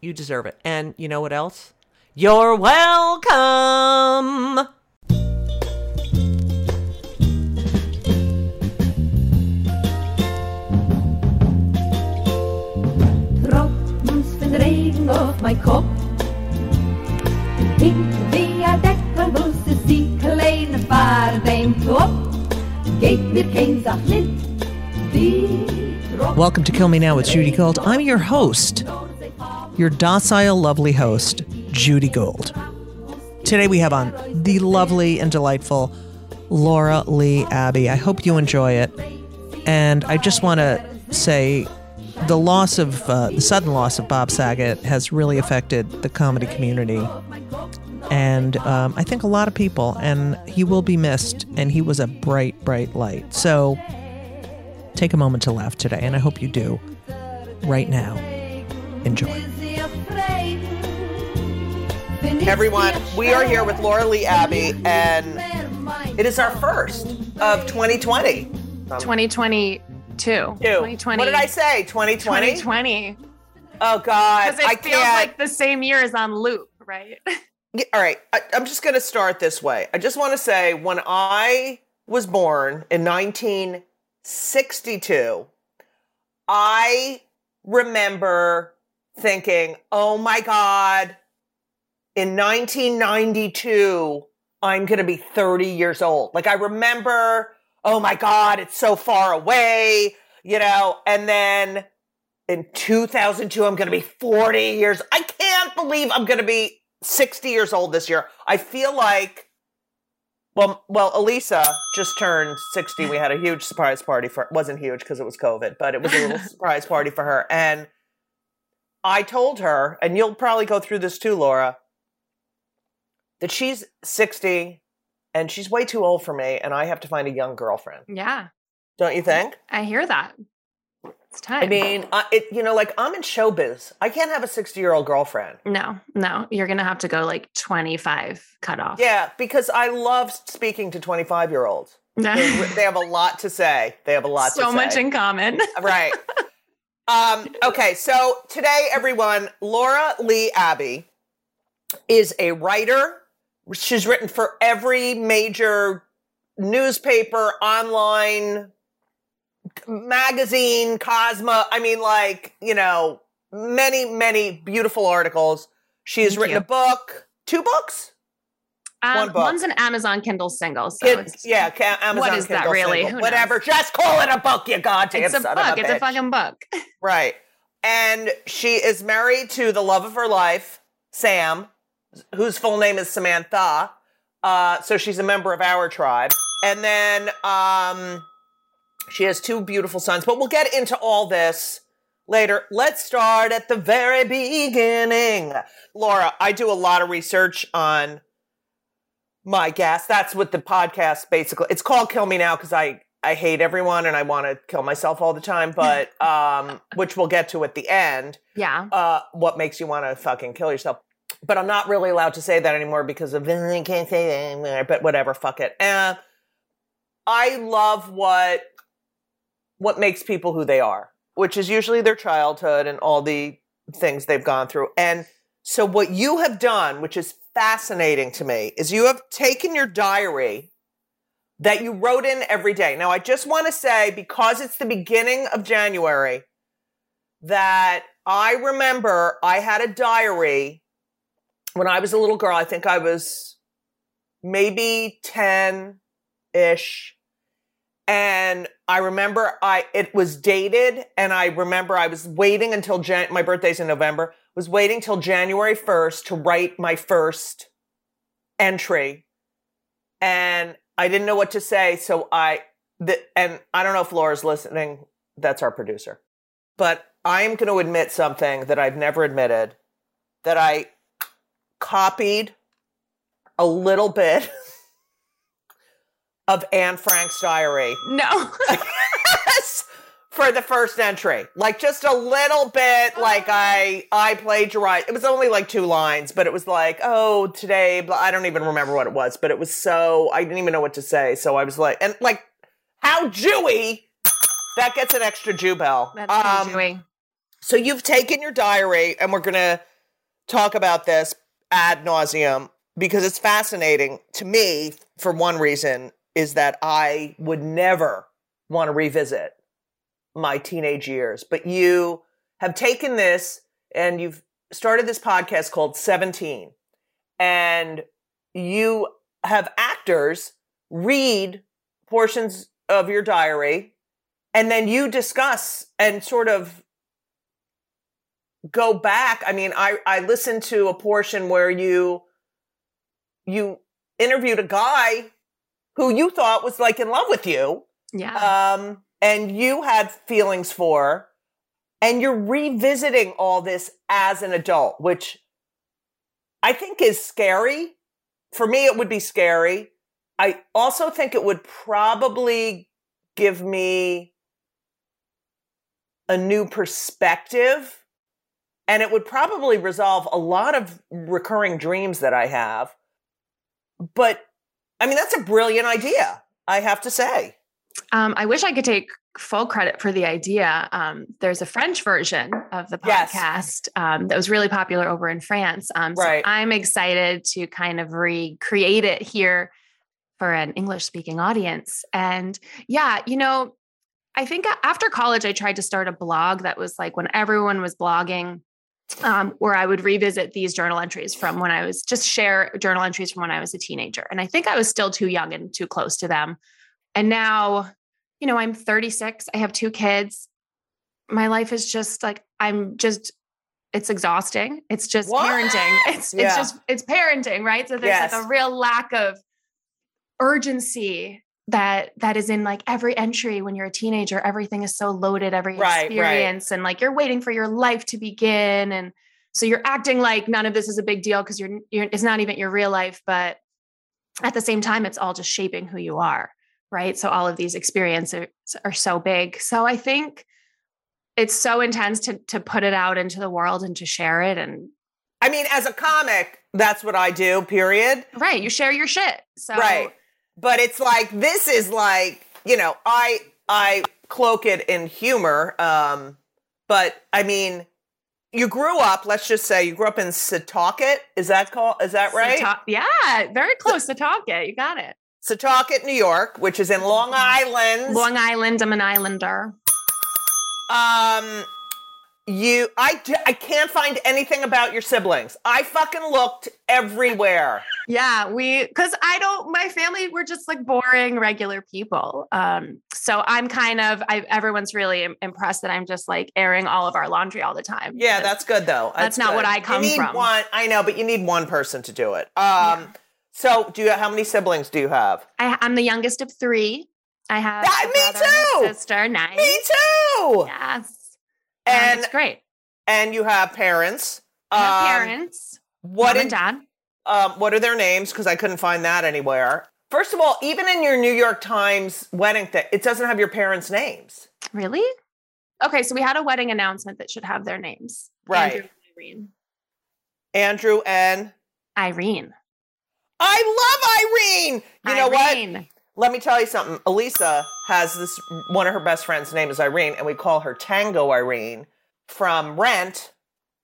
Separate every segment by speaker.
Speaker 1: You deserve it. And you know what else? You're welcome.
Speaker 2: Droppens van regen op mijn kop. Ik weer dekker moest die kleine paardenk op. Geef mir geen zacht. Die
Speaker 1: Welcome to Kill Me Now with Judy Gold. I'm your host, your docile, lovely host, Judy Gold. Today we have on the lovely and delightful Laura Leigh Abby. I hope you enjoy it. And I just want to say the loss of, uh, the sudden loss of Bob Saget has really affected the comedy community. And um, I think a lot of people, and he will be missed. And he was a bright, bright light. So take a moment to laugh today, and I hope you do right now. Enjoy.
Speaker 2: Is he afraid?
Speaker 1: Everyone, we are here with Laura Leigh Abby, and it is our first of 2020.
Speaker 3: 2022.
Speaker 1: Two.
Speaker 3: 2020.
Speaker 1: What did I say? 2020?
Speaker 3: 2020.
Speaker 1: Oh God,
Speaker 3: Because it
Speaker 1: I
Speaker 3: feels
Speaker 1: can't.
Speaker 3: like the same year is on loop, right?
Speaker 1: Yeah, All right, I, I'm just going to start this way. I just want to say when I was born in 1962, I remember thinking, "Oh my God, in 1992, I'm going to be 30 years old." Like I remember, "Oh my God, it's so far away," you know, and then in 2002 i'm going to be 40 years i can't believe i'm going to be 60 years old this year i feel like well well elisa just turned 60 we had a huge surprise party for it wasn't huge because it was covid but it was a little surprise party for her and i told her and you'll probably go through this too laura that she's 60 and she's way too old for me and i have to find a young girlfriend
Speaker 3: yeah,
Speaker 1: don't you think
Speaker 3: I hear that. It's time.
Speaker 1: I mean, uh, it you know, like I'm in showbiz. I can't have a 60 year old girlfriend.
Speaker 3: no, no, you're gonna have to go like 25 cutoff.
Speaker 1: Yeah, because I love speaking to 25 year olds. They, they have a lot to say. They have a lot to say.
Speaker 3: so much in common.
Speaker 1: right. Um, okay, so today, everyone, Laura Leigh Abby is a writer, She's written for every major newspaper, online magazine, Cosmo. I mean, like, you know, many, many beautiful articles. She has
Speaker 3: Thank
Speaker 1: written
Speaker 3: you.
Speaker 1: a book, two books?
Speaker 3: Um,
Speaker 1: One book.
Speaker 3: One's an Amazon Kindle single. So it's,
Speaker 1: yeah, Amazon
Speaker 3: is that
Speaker 1: Kindle
Speaker 3: really?
Speaker 1: single.
Speaker 3: Who
Speaker 1: Whatever. Just call it a book, you goddamn
Speaker 3: it's a
Speaker 1: son
Speaker 3: book.
Speaker 1: a
Speaker 3: it's a fucking book.
Speaker 1: Right. And she is married to the love of her life, Sam, whose full name is Samantha. Uh, so she's a member of our tribe. And then um, she has two beautiful sons. But we'll get into all this later. Let's start at the very beginning. Laura, I do a lot of research on my guests. That's what the podcast basically. It's called Kill Me Now because I I hate everyone and I want to kill myself all the time. But um, which we'll get to at the end.
Speaker 3: Yeah.
Speaker 1: Uh, what makes you want to fucking kill yourself? But I'm not really allowed to say that anymore because of I can't say that anymore. But whatever, fuck it. Uh, I love what what makes people who they are, which is usually their childhood and all the things they've gone through. And so, what you have done, which is fascinating to me, is you have taken your diary that you wrote in every day. Now, I just want to say, because it's the beginning of January, that I remember I had a diary when I was a little girl. I think I was maybe 10 ish. And I remember I it was dated, and I remember I was waiting until Jan- my birthday's in November. Was waiting till January first to write my first entry, and I didn't know what to say. So I and I don't know if Laura's listening. That's our producer, but I am going to admit something that I've never admitted that I copied a little bit of Anne Frank's diary
Speaker 3: No.
Speaker 1: for the first entry. Like just a little bit like I I plagiarized. It was only like two lines, but it was like, "Oh, today blah, I don't even remember what it was, but it was so I didn't even know what to say. So I was like and like how Jewy that gets an extra Jew bell.
Speaker 3: That's
Speaker 1: Um,
Speaker 3: Jewy.
Speaker 1: so you've taken your diary, and we're gonna talk about this ad nauseum because it's fascinating to me. For one reason, is that I would never want to revisit my teenage years, but you have taken this and you've started this podcast called Seventeen, and you have actors read portions of your diary and then you discuss and sort of go back. I mean i i listened to a portion where you you interviewed a guy who you thought was like in love with you.
Speaker 3: Yeah.
Speaker 1: um and you had feelings for and you're revisiting all this as an adult which i think is scary for me it would be scary i also think it would probably give me a new perspective and it would probably resolve a lot of recurring dreams that I have. But I mean, that's a brilliant idea, I have to say.
Speaker 3: Um, I wish I could take full credit for the idea. Um, there's a French version of the
Speaker 1: Yes.
Speaker 3: podcast um, that was really popular over in France. Um, so I'm excited to kind of recreate it here for an English speaking audience. And yeah, you know, I think after college, I tried to start a blog that was like when everyone was blogging, um, where I would revisit these journal entries from when I was just share journal entries from when I was a teenager. And I think I was still too young and too close to them. And now, you know, I'm 36, I have two kids. My life is just like, I'm just, it's exhausting. It's just
Speaker 1: What?
Speaker 3: parenting. It's
Speaker 1: Yeah.
Speaker 3: it's just it's parenting, right? So there's
Speaker 1: Yes.
Speaker 3: like a real lack of urgency that that is in like every entry when you're a teenager everything is so loaded every
Speaker 1: Right, right.
Speaker 3: experience and like you're waiting for your life to begin and so you're acting like none of this is a big deal because you're, you're it's not even your real life but at the same time it's all just shaping who you are right so all of these experiences are so big so i think it's so intense to to put it out into the world and to share it and
Speaker 1: I mean, as a comic, that's what I do, period.
Speaker 3: right you share your shit so
Speaker 1: Right. But it's like this is like, you know, I I cloak it in humor. Um, but I mean, you grew up, let's just say you grew up in Setauket. Is that called is that right?
Speaker 3: Seta- yeah, very close to Talkit. You got it.
Speaker 1: Setauket, New York, which is in Long Island.
Speaker 3: Long Island, I'm an islander.
Speaker 1: Um, you, I, I can't find anything about your siblings. I fucking looked everywhere.
Speaker 3: Yeah, we because I don't. My family we're just like boring, regular people. Um, so I'm kind of. I everyone's really impressed that I'm just like airing all of our laundry all the time.
Speaker 1: Yeah, that's good though.
Speaker 3: That's not
Speaker 1: good.
Speaker 3: what I come
Speaker 1: you need
Speaker 3: from.
Speaker 1: One, I know, but you need one person to do it. Um, so do you? How many siblings do you have?
Speaker 3: I, I'm the youngest of three. I have a
Speaker 1: me
Speaker 3: brother and a
Speaker 1: too!
Speaker 3: sister. Nice.
Speaker 1: Me too.
Speaker 3: Yes,
Speaker 1: And
Speaker 3: it's great.
Speaker 1: and you have parents.
Speaker 3: I have
Speaker 1: Um,
Speaker 3: parents,
Speaker 1: What did,
Speaker 3: and dad.
Speaker 1: um, what are their names? Because I couldn't find that anywhere. First of all, even in your New York Times wedding thing, it doesn't have your parents' names.
Speaker 3: Really? Okay, so we had a wedding announcement that should have their names.
Speaker 1: Right.
Speaker 3: Andrew and Irene.
Speaker 1: Andrew and
Speaker 3: Irene.
Speaker 1: I love Irene. You know what?
Speaker 3: Irene.
Speaker 1: Let me tell you something. Elisa has this one of her best friends' name is Irene, and we call her Tango Irene. From Rent,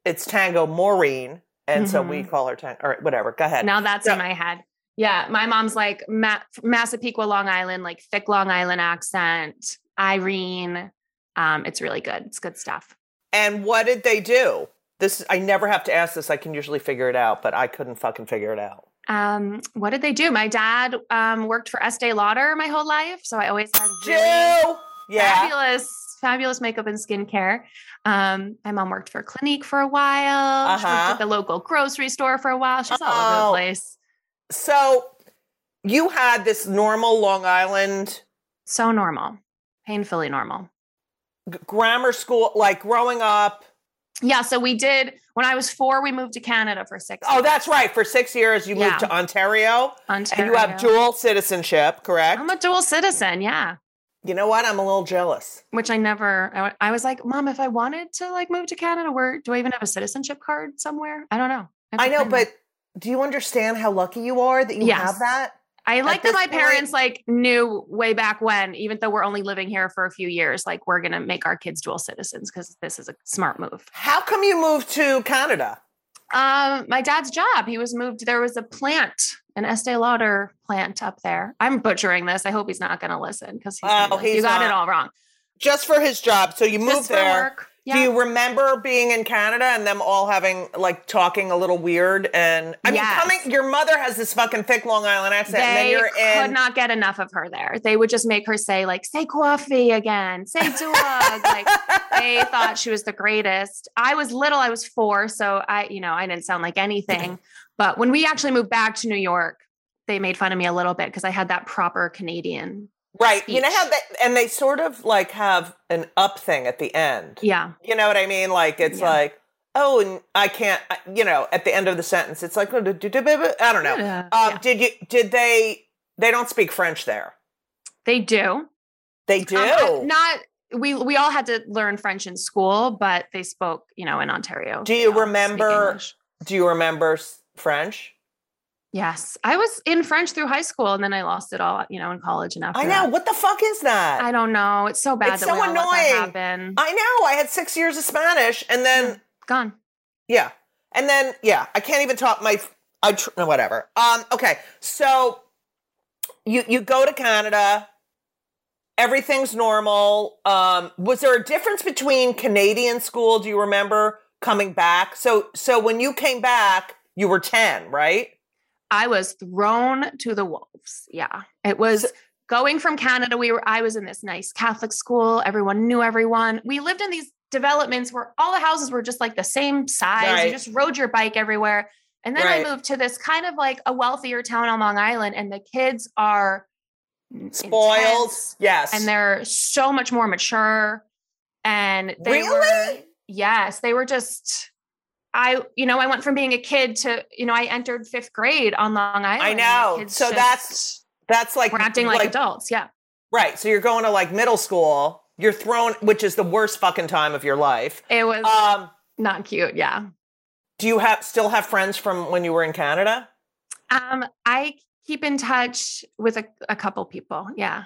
Speaker 1: it's Tango Maureen, and so we call her Tango or whatever. Go ahead.
Speaker 3: Now that's
Speaker 1: So-
Speaker 3: in my head. Yeah, my mom's like Ma- Massapequa, Long Island, like thick Long Island accent. Irene. Um, it's really good. It's good stuff.
Speaker 1: And what did they do? This I never have to ask this. I can usually figure it out, but I couldn't fucking figure it out.
Speaker 3: Um, what did they do? My dad um, worked for Estee Lauder my whole life, so I always had really
Speaker 1: yeah,
Speaker 3: fabulous, fabulous makeup and skincare. Um, my mom worked for Clinique for a while. She worked
Speaker 1: Uh-huh.
Speaker 3: at the local grocery store for a while. She's all over
Speaker 1: Oh.
Speaker 3: the place.
Speaker 1: So you had this normal Long Island
Speaker 3: So normal, painfully normal.
Speaker 1: g- grammar school, like growing up.
Speaker 3: Yeah. So we did when I was four. We moved to Canada for six.
Speaker 1: Oh, that's right. For six years, you moved
Speaker 3: Yeah.
Speaker 1: to Ontario,
Speaker 3: Ontario.
Speaker 1: and you have dual citizenship, correct?
Speaker 3: I'm a dual citizen. Yeah.
Speaker 1: you know what? I'm a little jealous.
Speaker 3: Which I never. I, I was like, Mom, if I wanted to like move to Canada, where do I even have a citizenship card somewhere? I don't know. have
Speaker 1: I know, but do you understand how lucky you are that you
Speaker 3: Yes.
Speaker 1: have that?
Speaker 3: I like that my
Speaker 1: point-
Speaker 3: parents like knew way back when, even though we're only living here for a few years, like we're gonna make our kids dual citizens because this is a smart move.
Speaker 1: How come you moved to Canada?
Speaker 3: Um, my dad's job, he was moved. There was a plant, an Estee Lauder plant up there. I'm butchering this. I hope he's not gonna listen because
Speaker 1: Oh,
Speaker 3: like, you got
Speaker 1: not.
Speaker 3: it all wrong.
Speaker 1: Just for his job. So you moved there.
Speaker 3: work. Yeah.
Speaker 1: Do you remember being in Canada and them all having like talking a little weird? And I mean, coming, your mother has this fucking thick Long Island accent, and then
Speaker 3: they
Speaker 1: you're
Speaker 3: could
Speaker 1: in.
Speaker 3: not get enough of her there. They would just make her say like "say coffee" again, "say duog." like they thought she was the greatest. I was little, I was four, so I, you know, I didn't sound like anything. But when we actually moved back to New York, they made fun of me a little bit because I had that proper Canadian.
Speaker 1: Right. You know how they, and they sort of like have an up thing at the end.
Speaker 3: Yeah,
Speaker 1: You know what I mean? Like it's
Speaker 3: Yeah.
Speaker 1: like, oh, and I can't, you know, at the end of the sentence, it's like, I don't know.
Speaker 3: Yeah.
Speaker 1: Um,
Speaker 3: Yeah.
Speaker 1: Did you? Did they? They don't speak French there.
Speaker 3: they do.
Speaker 1: They do.
Speaker 3: Um, not we. We all had to learn French in school, but they spoke, you know, in Ontario.
Speaker 1: Do you remember- do you remember French?
Speaker 3: Yes, I was in French through high school, and then I lost it all, you know, in college and after.
Speaker 1: I know.
Speaker 3: that.
Speaker 1: What the fuck is that?
Speaker 3: I don't know. It's so bad
Speaker 1: It's so
Speaker 3: we all let that
Speaker 1: annoying. I know. I had six years of Spanish, and then
Speaker 3: Gone.
Speaker 1: yeah, and then yeah, I can't even talk my. I tr- no, whatever. Um. Okay. So you you go to Canada. Everything's normal. Um. Was there a difference between Canadian school? Do you remember coming back? So so when you came back, you were ten, right?
Speaker 3: I was thrown to the wolves. Yeah, it was going from Canada. We were. I was in this nice Catholic school. Everyone knew everyone. We lived in these developments where all the houses were just like the same size.
Speaker 1: Right.
Speaker 3: You just rode your bike everywhere. And then
Speaker 1: Right.
Speaker 3: I moved to this kind of like a wealthier town on Long Island, and the kids are
Speaker 1: Spoiled.
Speaker 3: intense.
Speaker 1: Yes.
Speaker 3: and they're so much more mature and they
Speaker 1: Really?
Speaker 3: were yes they were just i you know i went from being a kid to you know i entered fifth grade on long island I
Speaker 1: know. So that's- That's like
Speaker 3: were acting like, adults yeah
Speaker 1: Right. So you're going to like middle school. You're thrown, which is the worst fucking time of your life.
Speaker 3: it was
Speaker 1: Um,
Speaker 3: not cute yeah
Speaker 1: do you have still have friends from when you were in Canada?
Speaker 3: um i keep in touch with a, a couple people yeah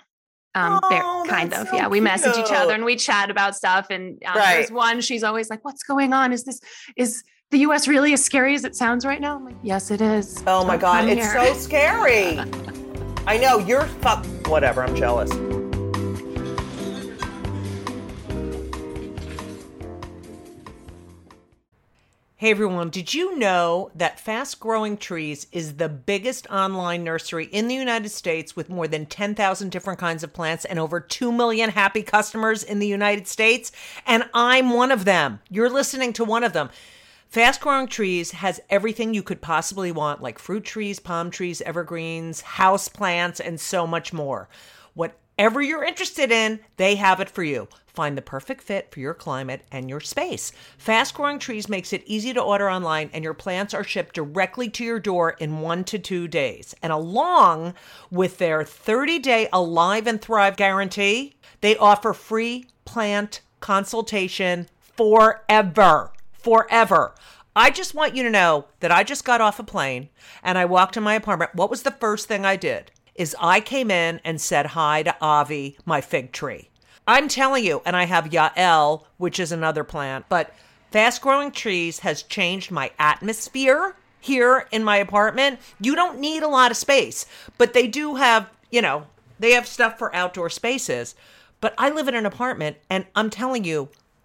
Speaker 3: Um,
Speaker 1: Oh,
Speaker 3: kind of.
Speaker 1: so
Speaker 3: yeah, we message each other and we chat about stuff. And um,
Speaker 1: Right.
Speaker 3: there's one. She's always like, "What's going on? Is this is the U.S. really as scary as it sounds right now?" I'm like, "Yes, it is."
Speaker 1: Oh my
Speaker 3: Don't
Speaker 1: god, it's
Speaker 3: here."
Speaker 1: so scary. I know you're fuck. Whatever, I'm jealous. Hey everyone, did you know that Fast Growing Trees is the biggest online nursery in the United States with more than 10,000 different kinds of plants and over 2 million happy customers in the United States? And I'm one of them. You're listening to one of them. Fast Growing Trees has everything you could possibly want, like fruit trees, palm trees, evergreens, house plants, and so much more. Whatever you're interested in, they have it for you. Find the perfect fit for your climate and your space. Fast Growing Trees makes it easy to order online, and your plants are shipped directly to your door in one to two days. And along with their 30 day Alive and Thrive guarantee, they offer free plant consultation forever. Forever. I just want you to know that I just got off a plane and I walked in my apartment. What was the first thing I did? Is I came in and said hi to Avi, my fig tree. I'm telling you, and I have Yael, which is another plant, but fast growing trees has changed my atmosphere here in my apartment. You don't need a lot of space, but they do have, you know, they have stuff for outdoor spaces. But I live in an apartment, and I'm telling you,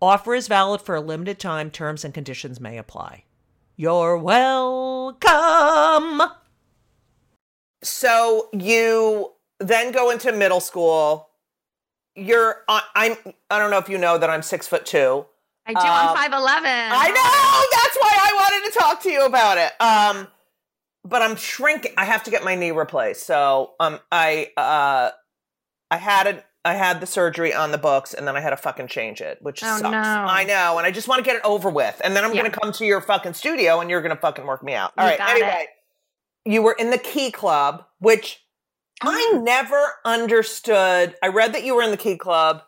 Speaker 1: Offer is valid for a limited time. Terms and conditions may apply. You're welcome. So you then go into middle school. You're I- I'm I don't know if you know that I'm six foot two.
Speaker 3: I do.
Speaker 1: Um,
Speaker 3: I'm five eleven.
Speaker 1: I know that's why I wanted to talk to you about it. Um, but I'm shrinking. I have to get my knee replaced. So um, I uh, I had it. I had the surgery on the books, and then I had to fucking change it, which
Speaker 3: Oh,
Speaker 1: sucks.
Speaker 3: no.
Speaker 1: I know, and I just want to get it over with, and then I'm
Speaker 3: Yeah.
Speaker 1: gonna come to your fucking studio, and you're gonna fucking work me out. All
Speaker 3: You
Speaker 1: right. Anyway, you were in the Key Club, which I
Speaker 3: Oh.
Speaker 1: never understood. I read that you were in the Key Club.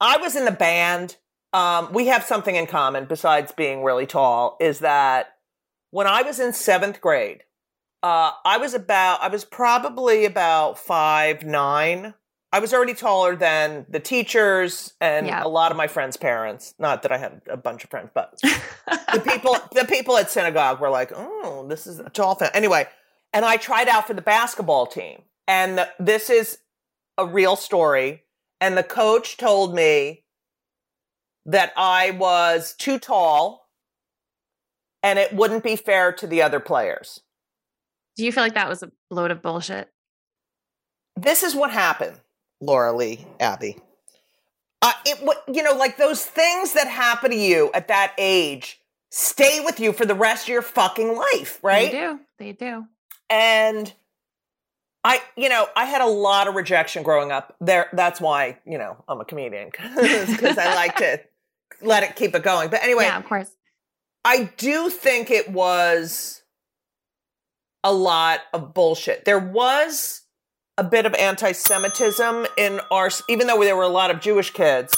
Speaker 1: I was in the band. Um, we have something in common besides being really tall. Is that when I was in seventh grade, uh, I was about, I was probably about five nine. I was already taller than the teachers and
Speaker 3: Yeah.
Speaker 1: a lot of my friends' parents. Not that I had a bunch of friends, but the people the people at synagogue were like, "Oh, this is a tall fan." Anyway, and I tried out for the basketball team, and the, this is a real story. And the coach told me that I was too tall, and it wouldn't be fair to the other players.
Speaker 3: Do you feel like that was a load of bullshit?
Speaker 1: This is what happened, Laura Leigh Abby. Uh, it you know, like those things that happen to you at that age stay with you for the rest of your fucking life, right?
Speaker 3: They do. They do.
Speaker 1: and I, you know, I had a lot of rejection growing up. There, that's why you know I'm a comedian because I like to let it keep it going. But anyway,
Speaker 3: yeah, of course.
Speaker 1: I do think it was a lot of bullshit. There was a bit of anti-Semitism in our, even though there were a lot of Jewish kids.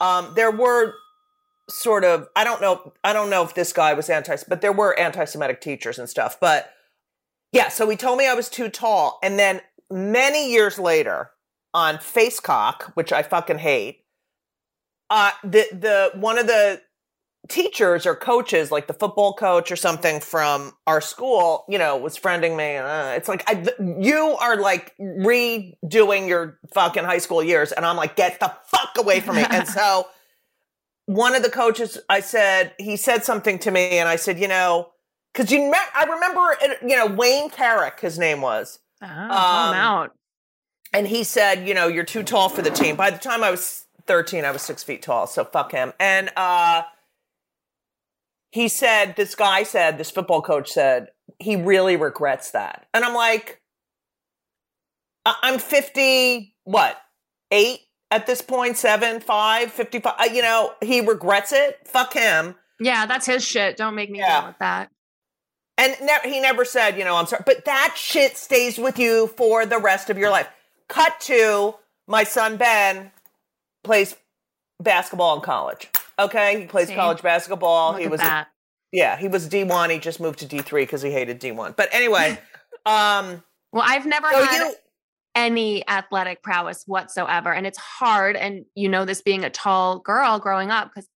Speaker 1: Um, there were sort of, I don't know, I don't know if this guy was anti, but there were anti-Semitic teachers and stuff. But yeah, so he told me I was too tall, and then many years later on Facecock, which I fucking hate, uh, the the one of the teachers or coaches, like the football coach or something from our school, you know, was friending me. And uh, it's like, I, you are like redoing your fucking high school years. And I'm like, get the fuck away from me. and so one of the coaches, I said, he said something to me, and I said, you know, because you met, I remember, it- you know, Wayne Carrick, his name was,
Speaker 3: Oh,
Speaker 1: Um,
Speaker 3: out.
Speaker 1: and he said, you know, you're too tall for the team. By the time I was 13, I was six feet tall, so fuck him. And uh, he said, this guy said, this football coach said, he really regrets that. And I'm like, I- I'm 50, what, eight at this point, seven, five, 55. Uh, You know, he regrets it. Fuck him.
Speaker 3: Yeah, that's his shit. Don't make me
Speaker 1: Yeah.
Speaker 3: deal with that.
Speaker 1: And ne- he never said, you know, I'm sorry. But that shit stays with you for the rest of your life. Cut to my son Ben plays basketball in college. Okay, he plays
Speaker 3: See?
Speaker 1: college basketball.
Speaker 3: Look
Speaker 1: he was
Speaker 3: that.
Speaker 1: yeah, he was D1. He just moved to D3 because he hated D1. But anyway, um
Speaker 3: Well, I've never
Speaker 1: so
Speaker 3: had
Speaker 1: you
Speaker 3: any athletic prowess whatsoever, and it's hard. And you know this being a tall girl growing up because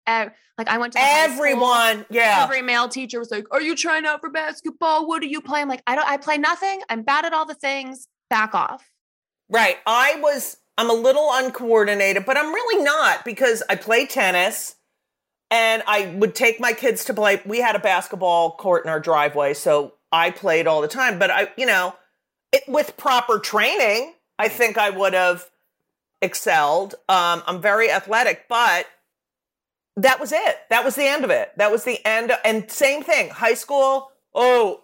Speaker 3: like I went to
Speaker 1: everyone, yeah.
Speaker 3: Every male teacher was like, "Are you trying out for basketball? What do you play?" I'm like, "I don't. I play nothing. I'm bad at all the things. Back off."
Speaker 1: Right. I was I'm a little uncoordinated, but I'm really not because I play tennis and I would take my kids to play. We had a basketball court in our driveway, so I played all the time, but I, you know, it, with proper training, I think I would have excelled. Um I'm very athletic, but that was it. That was the end of it. That was the end. And same thing, high school. Oh,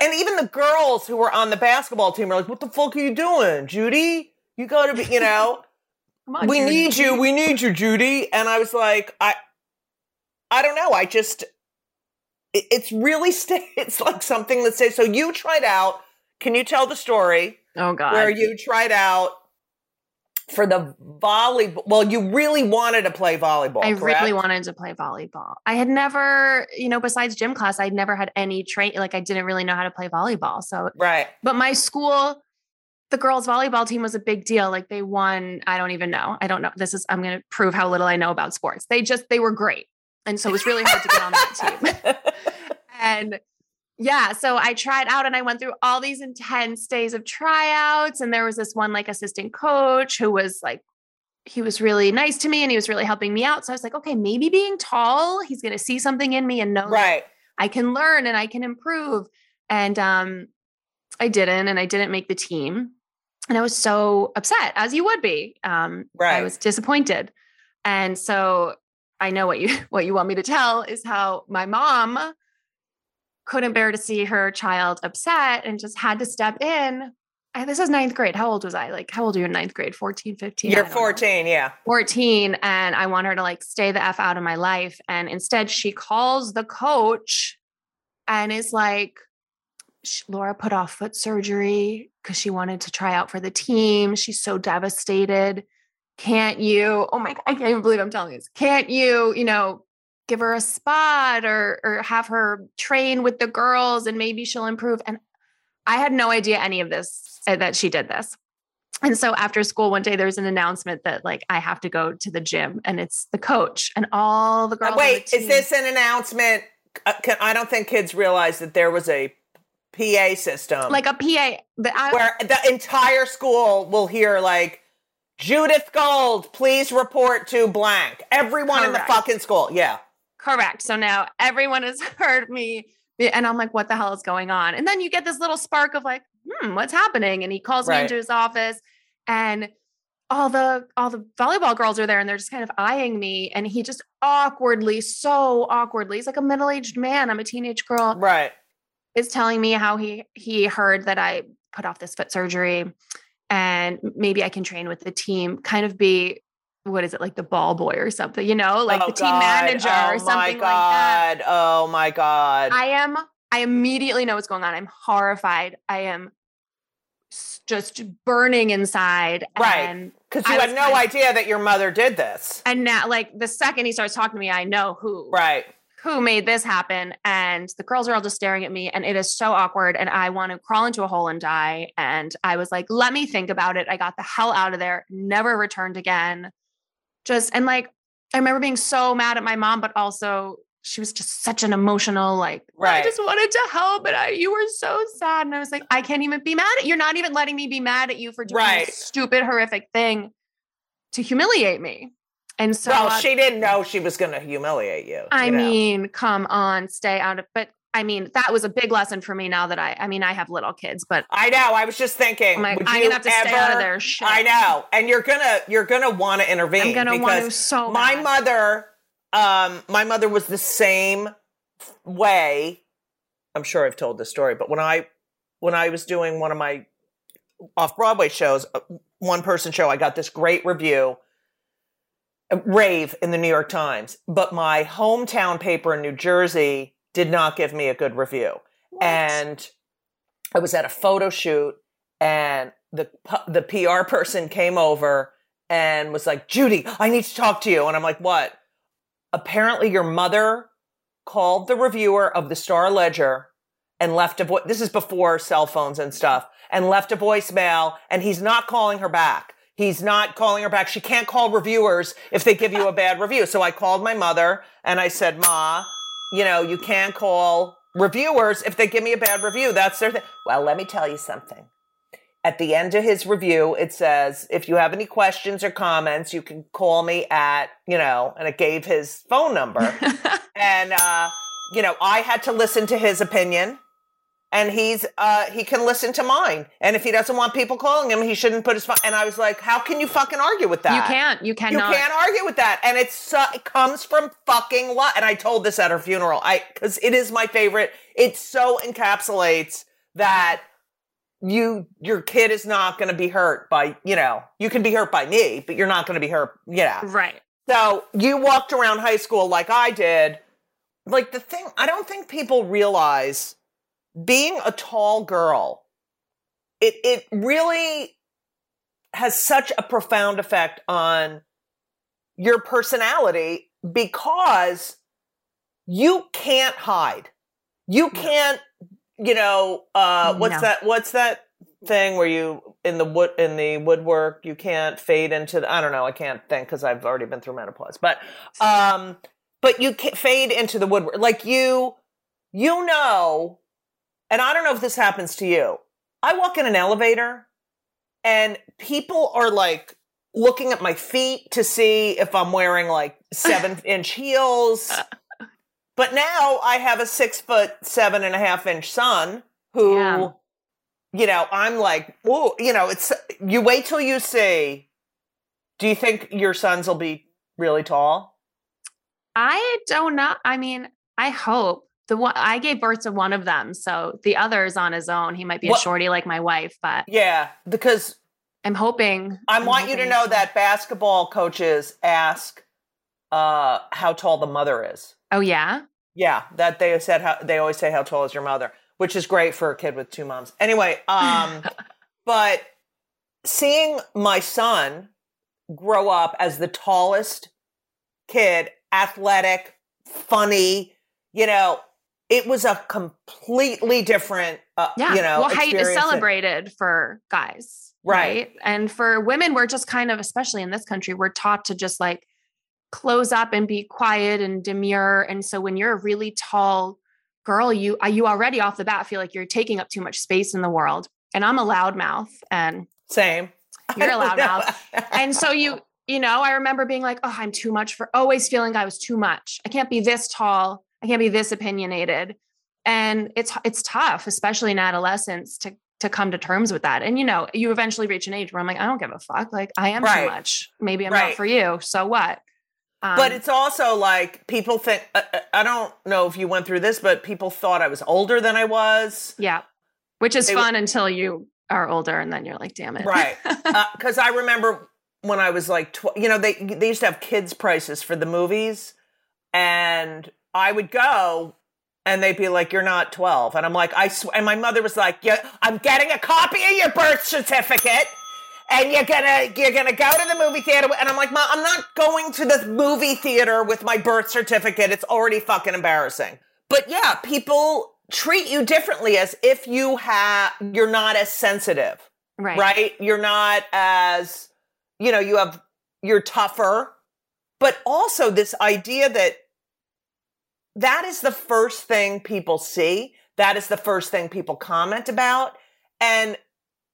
Speaker 1: and even the girls who were on the basketball team were like, "What the fuck are you doing, Judy? You got to be, you know,
Speaker 3: Come on,
Speaker 1: we
Speaker 3: Judy.
Speaker 1: need you. We need you, Judy." And I was like, I, I don't know. I just, it, it's really stay. It's like something that says. So you tried out. Can you tell the story
Speaker 3: Oh God.
Speaker 1: where you tried out for the volleyball? Well, you really wanted to play volleyball.
Speaker 3: I
Speaker 1: correct?
Speaker 3: really wanted to play volleyball. I had never, you know, besides gym class, I'd never had any train. Like I didn't really know how to play volleyball. So,
Speaker 1: Right.
Speaker 3: but my school, the girls' volleyball team was a big deal. Like they won. I don't even know. I don't know. This is. I'm going to prove how little I know about sports. They just they were great, and so it was really hard to get on that team. And yeah, so I tried out and I went through all these intense days of tryouts. And there was this one like assistant coach who was like, he was really nice to me and he was really helping me out. So I was like, okay, maybe being tall, he's going to see something in me and know that
Speaker 1: right.
Speaker 3: I can learn and I can improve. And um, I didn't, and I didn't make the team. And I was so upset, as you would be. Um,
Speaker 1: right.
Speaker 3: I was disappointed. And so I know what you what you want me to tell is how my mom couldn't bear to see her child upset and just had to step in. And this is ninth grade. How old was I? Like, how old are you in ninth grade? 14, 15?
Speaker 1: You're
Speaker 3: don't know.
Speaker 1: 14. Yeah.
Speaker 3: 14 and I want her to like stay the F out of my life. And instead, she calls the coach and is like, Laura put off foot surgery because she wanted to try out for the team. She's so devastated. Can't you? Oh my God, I can't even believe I'm telling you this. Can't you, you know, give her a spot or or have her train with the girls and maybe she'll improve? And I had no idea any of this, uh, that she did this. And so after school one day, there was an announcement that like I have to go to the gym, and it's the coach and all the girls.
Speaker 1: Uh,
Speaker 3: the
Speaker 1: wait, is this an announcement? Uh, can, I don't think kids realize that there was a PA system
Speaker 3: like a PA? The, I,
Speaker 1: where the entire school will hear like Judith Gold, please report to blank. Everyone in the fucking school. Yeah.
Speaker 3: correct. So now everyone has heard me, and I'm like, what the hell is going on? And then you get this little spark of like, hmm, what's happening? And he calls me into his office, and all the all the volleyball girls are there, and they're just kind of eyeing me, and he just awkwardly, so awkwardly, he's like a middle aged man. I'm a teenage girl.
Speaker 1: Right.
Speaker 3: is telling me how he he heard that I put off this foot surgery and maybe I can train with the team, kind of be what is it like the ball boy or something, you know, like
Speaker 1: Oh,
Speaker 3: the team
Speaker 1: God.
Speaker 3: manager
Speaker 1: oh,
Speaker 3: or something like that.
Speaker 1: God. Oh my God.
Speaker 3: I am I immediately know what's going on. I'm horrified. I am just burning inside
Speaker 1: Right. Because you
Speaker 3: I
Speaker 1: had no
Speaker 3: kind of-
Speaker 1: idea that your mother did this.
Speaker 3: and now like the second he starts talking to me, I know who
Speaker 1: Right.
Speaker 3: Who made this happen and the girls are all just staring at me and it is so awkward and i want to crawl into a hole and die and i was like let me think about it i got the hell out of there never returned again just and like i remember being so mad at my mom but also she was just such an emotional like
Speaker 1: right.
Speaker 3: i just wanted to help but I, you were so sad and i was like i can't even be mad at you're not even letting me be mad at you for doing
Speaker 1: Right.
Speaker 3: this stupid horrific thing to humiliate me And so
Speaker 1: well,
Speaker 3: uh,
Speaker 1: she didn't know she was going to humiliate you.
Speaker 3: I
Speaker 1: you know.
Speaker 3: mean, come on, stay out of but I mean, that was a big lesson for me now that I I mean, I have little kids, but
Speaker 1: I know. I was just thinking.
Speaker 3: I'm like,
Speaker 1: would
Speaker 3: I'm
Speaker 1: you
Speaker 3: gonna have to stay out of
Speaker 1: ever-
Speaker 3: their shit.
Speaker 1: I know, and you're gonna you're gonna want to intervene.
Speaker 3: I'm gonna want to so
Speaker 1: my
Speaker 3: bad.
Speaker 1: mother, um, my mother was the same way. I'm sure I've told this story, but when I when I was doing one of my off Broadway shows, one person show, I got this great review, rave in the New York Times, but my hometown paper in New Jersey did not give me a good review. And I was at a photo shoot, and the the PR person came over and was like, "Judy, I need to talk to you." And I'm like, "What?" Apparently, your mother called the reviewer of the Star Ledger and left a voice. This is before cell phones and stuff, and left a voicemail. And he's not calling her back. He's not calling her back. She can't call reviewers if they give you a bad review. So I called my mother and I said, "Ma, you know, you can't call reviewers if they give me a bad review. That's their thing." Well, let me tell you something. At the end of his review, it says, if you have any questions or comments, you can call me at, you know, and it gave his phone number. and, uh, you know, I had to listen to his opinion and he's, uh, he can listen to mine. And if he doesn't want people calling him, he shouldn't put his phone. And I was like, how can you fucking argue with that?
Speaker 3: you can't. You cannot.
Speaker 1: You can't argue with that, and it's so, it comes from fucking love. And I told this at her funeral, I because it is my favorite. It so encapsulates that you your kid is not going to be hurt by you know you can be hurt by me, but you're not going to be hurt. Yeah.
Speaker 3: Right.
Speaker 1: So you walked around high school like I did. Like the thing, I don't think people realize being a tall girl. It it really has such a profound effect on your personality because you can't hide. You can't, you know, uh what's
Speaker 3: No.
Speaker 1: that what's that thing where you in the wood in the woodwork you can't fade into the, I don't know, I can't think cuz I've already been through menopause. But um but you can fade into the woodwork like you you know and I don't know if this happens to you. I walk in an elevator and people are like looking at my feet to see if I'm wearing like seven inch heels. But now I have a six foot seven and a half inch son who,
Speaker 3: Yeah.
Speaker 1: you know, I'm like, oh, you know, it's you wait till you see. Do you think your sons will be really tall?
Speaker 3: I don't know. I mean, I hope the one I gave birth to one of them, so the other is on his own. He might be
Speaker 1: What-
Speaker 3: a shorty like my wife, but
Speaker 1: Yeah, because
Speaker 3: I'm hoping.
Speaker 1: I
Speaker 3: I'm
Speaker 1: want you to know that basketball coaches ask uh, how tall the mother is.
Speaker 3: Oh yeah.
Speaker 1: Yeah, that they said how they always say how tall is your mother, which is great for a kid with two moms. Anyway, um, but seeing my son grow up as the tallest kid, athletic, funny, you know, it was a completely different, uh,
Speaker 3: Yeah.
Speaker 1: you know,
Speaker 3: well, height is celebrated for guys.
Speaker 1: Right.
Speaker 3: And for women, we're just kind of, especially in this country, we're taught to just like close up and be quiet and demure. And so when you're a really tall girl, you uh, you already off the bat feel like you're taking up too much space in the world. And I'm a loudmouth and
Speaker 1: Same.
Speaker 3: You're a loudmouth. and so you you know i remember being like oh i'm too much for always feeling i was too much i can't be this tall i can't be this opinionated. And it's it's tough especially in adolescence to to come to terms with that. And you know you eventually reach an age where i'm like i don't give a fuck. Like i am
Speaker 1: Right.
Speaker 3: too much. Maybe i'm
Speaker 1: Right.
Speaker 3: not for you. So what? Um,
Speaker 1: but it's also like people think uh, uh, I don't know if you went through this, but people thought I was older than I was.
Speaker 3: yeah. Which is
Speaker 1: They-
Speaker 3: fun until you are older and then you're like damn it.
Speaker 1: Right. Because I remember when I was like, tw- you know, they they used to have kids prices for the movies, and I would go, and they'd be like, "You're not 12," and I'm like, "I," swear." and my mother was like, "Yeah, I'm getting a copy of your birth certificate." And you're gonna you're gonna go to the movie theater, and I'm like, Mom, I'm not going to the movie theater with my birth certificate. It's already fucking embarrassing. But yeah, people treat you differently as if you have you're not as sensitive
Speaker 3: right
Speaker 1: right? You're not as, you know, you have, you're tougher. But also this idea that that is the first thing people see. That is the first thing people comment about. And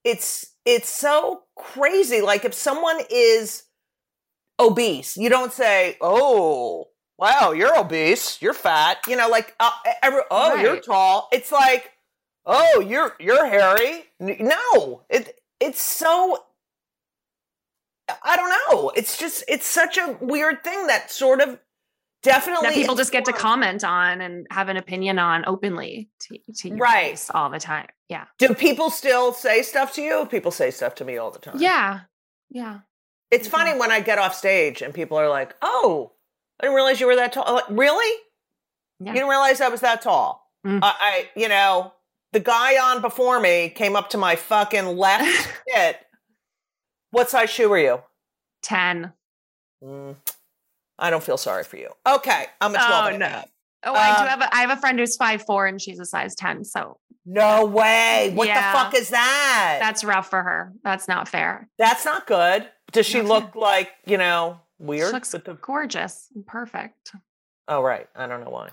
Speaker 1: it's, it's so crazy. Like if someone is obese. You don't say, "Oh, wow, you're obese. You're fat." You know, like, uh, every, "Oh, you're tall." It's like, "Oh, you're you're hairy." No, it it's so. I don't know. It's just it's such a weird thing that sort of definitely
Speaker 3: that people just get to comment on and have an opinion on openly to, to your
Speaker 1: Right.
Speaker 3: all the time. Yeah.
Speaker 1: Do people still say stuff to you? People say stuff to me all the time.
Speaker 3: Yeah. Yeah.
Speaker 1: It's funny when I get off stage and people are like, "Oh, I didn't realize you were that tall." Like, really?
Speaker 3: Yeah.
Speaker 1: You didn't realize I was that tall?
Speaker 3: Mm.
Speaker 1: I, I, you know, the guy on before me came up to my fucking left hit. What size shoe are you?
Speaker 3: 10.
Speaker 1: Mm, I don't feel sorry for you. Okay, I'm a 12
Speaker 3: Oh,
Speaker 1: and a
Speaker 3: no.
Speaker 1: half.
Speaker 3: Oh, I do
Speaker 1: Um,
Speaker 3: have a I have a friend who's five four and she's a size 10. So
Speaker 1: No way. What
Speaker 3: Yeah.
Speaker 1: the fuck is that?
Speaker 3: that's rough for her. That's not fair.
Speaker 1: That's not good. Does she
Speaker 3: Not
Speaker 1: look like, you know, weird?
Speaker 3: She looks
Speaker 1: the-
Speaker 3: gorgeous and perfect.
Speaker 1: oh, right. I don't know why.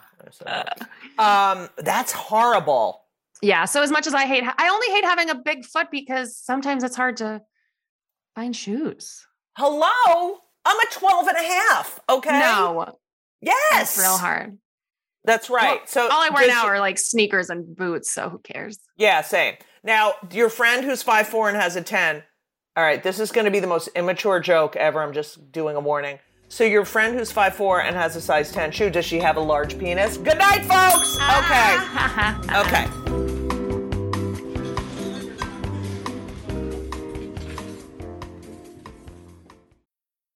Speaker 1: Um, that's horrible.
Speaker 3: Yeah. So as much as I hate, I only hate having a big foot because sometimes it's hard to find shoes.
Speaker 1: Hello? I'm a 12 and a half. Okay.
Speaker 3: No,
Speaker 1: Yes.
Speaker 3: that's real hard.
Speaker 1: That's right.
Speaker 3: Well,
Speaker 1: so
Speaker 3: all I wear now are like sneakers and boots. So who cares?
Speaker 1: Yeah, same. Now, your friend who's five four and has a 10. All right, this is going to be the most immature joke ever. I'm just doing a warning. So your friend who's five four and has a size 10 shoe, does she have a large penis? Good night, folks. Okay. Okay.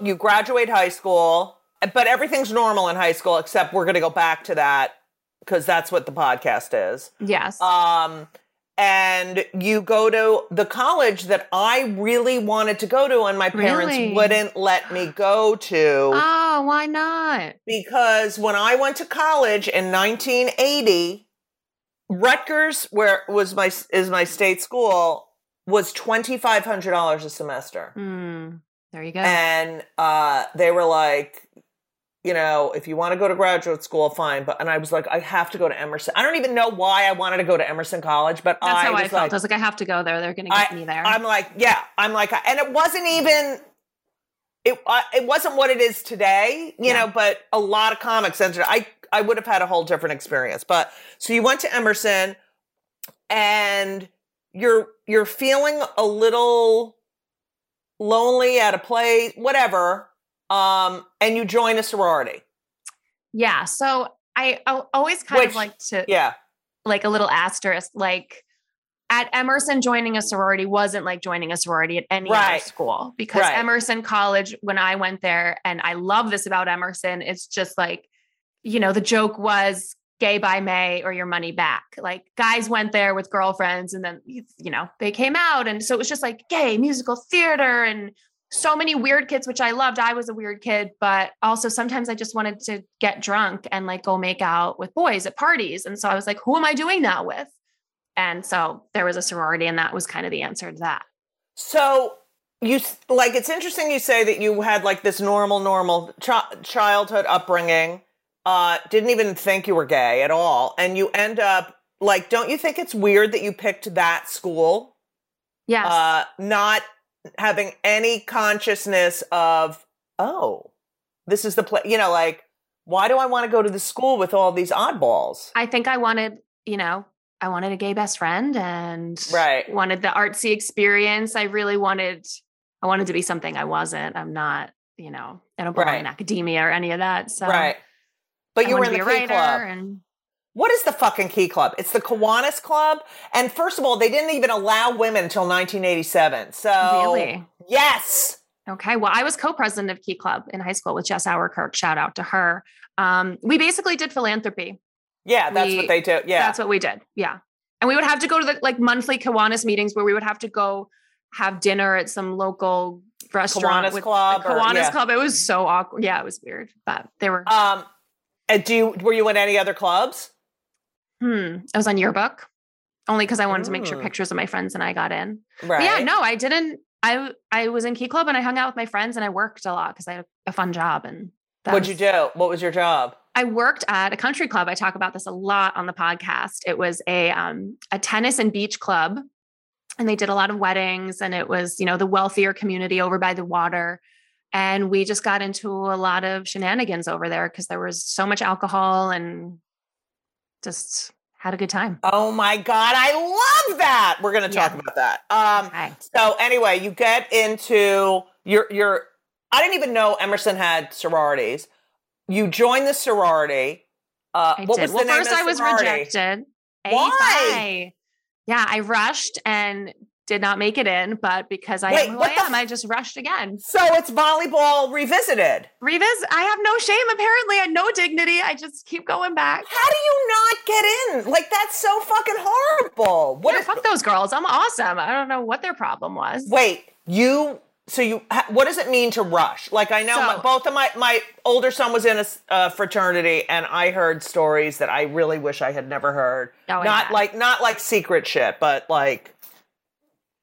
Speaker 1: You graduate high school, but everything's normal in high school except we're going to go back to that because that's what the podcast is.
Speaker 3: yes.
Speaker 1: Um, and you go to the college that I really wanted to go to, and my parents
Speaker 3: Really?
Speaker 1: wouldn't let me go to
Speaker 3: oh, why not?
Speaker 1: because when I went to college in 1980, Rutgers, where was my is my state school, was twenty five hundred dollars a semester,
Speaker 3: Hmm. There you go.
Speaker 1: and uh, they were like. You know, if you want to go to graduate school, fine. But and I was like, I have to go to Emerson. I don't even know why I wanted to go to Emerson College, but
Speaker 3: That's
Speaker 1: I
Speaker 3: how
Speaker 1: was
Speaker 3: I felt.
Speaker 1: like,
Speaker 3: I was like, I have to go there. They're going to get
Speaker 1: I-
Speaker 3: me there.
Speaker 1: I'm like, yeah, I'm like, and it wasn't even. It uh, it wasn't what it is today, you
Speaker 3: Yeah.
Speaker 1: know. But a lot of comics entered. I I would have had a whole different experience. But so you went to Emerson, and you're you're feeling a little lonely at a place, whatever. Um, and you join a sorority.
Speaker 3: yeah. So I, I always kind
Speaker 1: Which-
Speaker 3: of like to
Speaker 1: Yeah,
Speaker 3: like a little asterisk, like at Emerson, joining a sorority wasn't like joining a sorority at any
Speaker 1: Right.
Speaker 3: other school because
Speaker 1: Right.
Speaker 3: Emerson College, when I went there, and I love this about Emerson, it's just like, you know, the joke was gay by May or your money back. Like guys went there with girlfriends and then, you know, they came out. And so it was just like gay musical theater and so many weird kids, which I loved. I was a weird kid, but also sometimes I just wanted to get drunk and like go make out with boys at parties. And so I was like, who am I doing that with? And so there was a sorority, and that was kind of the answer to that.
Speaker 1: So you like it's interesting you say that you had like this normal normal chi- childhood upbringing uh didn't even think you were gay at all and you end up like don't you think it's weird that you picked that school
Speaker 3: Yes.
Speaker 1: uh not having any consciousness of oh this is the place you know like why do I want to go to the school with all these oddballs
Speaker 3: I think I wanted, you know, I wanted a gay best friend and
Speaker 1: Right.
Speaker 3: wanted the artsy experience. I really wanted, I wanted to be something I wasn't. I'm not, you know, I don't belong
Speaker 1: Right.
Speaker 3: in academia or any of that. So
Speaker 1: right but
Speaker 3: I
Speaker 1: you were in the Key Club
Speaker 3: and
Speaker 1: What is the fucking Key Club? It's the Kiwanis Club. And first of all, they didn't even allow women until 1987. So,
Speaker 3: Really?
Speaker 1: yes.
Speaker 3: Okay. Well, I was co-president of Key Club in high school with Jess Auerkirk. Shout out to her. Um, we basically did philanthropy.
Speaker 1: Yeah, that's
Speaker 3: We-
Speaker 1: what they do. Yeah.
Speaker 3: That's what we did. Yeah. And we would have to go to the like monthly Kiwanis meetings where we would have to go have dinner at some local restaurant
Speaker 1: Kiwanis
Speaker 3: with
Speaker 1: Club
Speaker 3: the
Speaker 1: or-
Speaker 3: Kiwanis
Speaker 1: yeah.
Speaker 3: Club. It was so awkward. Yeah, it was weird, but they were.
Speaker 1: Um, and do you were you in any other clubs?
Speaker 3: hmm. I was on yearbook only because I wanted to make sure
Speaker 1: Mm.
Speaker 3: pictures of my friends and I got in. But
Speaker 1: Right.
Speaker 3: yeah, no, I didn't. I I was in Key Club and I hung out with my friends and I worked a lot because I had a fun job and.
Speaker 1: What'd you do? What was your job?
Speaker 3: I worked at a country club. I talk about this a lot on the podcast. It was a um, a tennis and beach club, and they did a lot of weddings. And it was you know the wealthier community over by the water. And we just got into a lot of shenanigans over there because there was so much alcohol and just had a good time.
Speaker 1: Oh my god, I love that. We're going to talk
Speaker 3: Yeah.
Speaker 1: about that. Um,
Speaker 3: Okay.
Speaker 1: so anyway, you get into your your. I didn't even know Emerson had sororities. You joined the sorority. Uh,
Speaker 3: I
Speaker 1: what
Speaker 3: did.
Speaker 1: was the
Speaker 3: well,
Speaker 1: name
Speaker 3: first
Speaker 1: of the
Speaker 3: I was
Speaker 1: sorority?
Speaker 3: rejected.
Speaker 1: Why?
Speaker 3: Phi. Yeah, I rushed and did not make it in, but because I
Speaker 1: Wait,
Speaker 3: am who I am,
Speaker 1: f-
Speaker 3: I just rushed again.
Speaker 1: So it's volleyball revisited.
Speaker 3: Revis, I have no shame. Apparently, I no dignity. I just keep going back.
Speaker 1: How do you not get in? Like that's so fucking horrible. What
Speaker 3: Yeah,
Speaker 1: is-
Speaker 3: fuck those girls. I'm awesome. I don't know what their problem was.
Speaker 1: Wait, you. So you. What does it mean to rush? Like I know my, both of my my older son was in a uh, fraternity, and I heard stories that I really wish I had never heard.
Speaker 3: Oh,
Speaker 1: not
Speaker 3: bet.
Speaker 1: like not like secret shit, but like.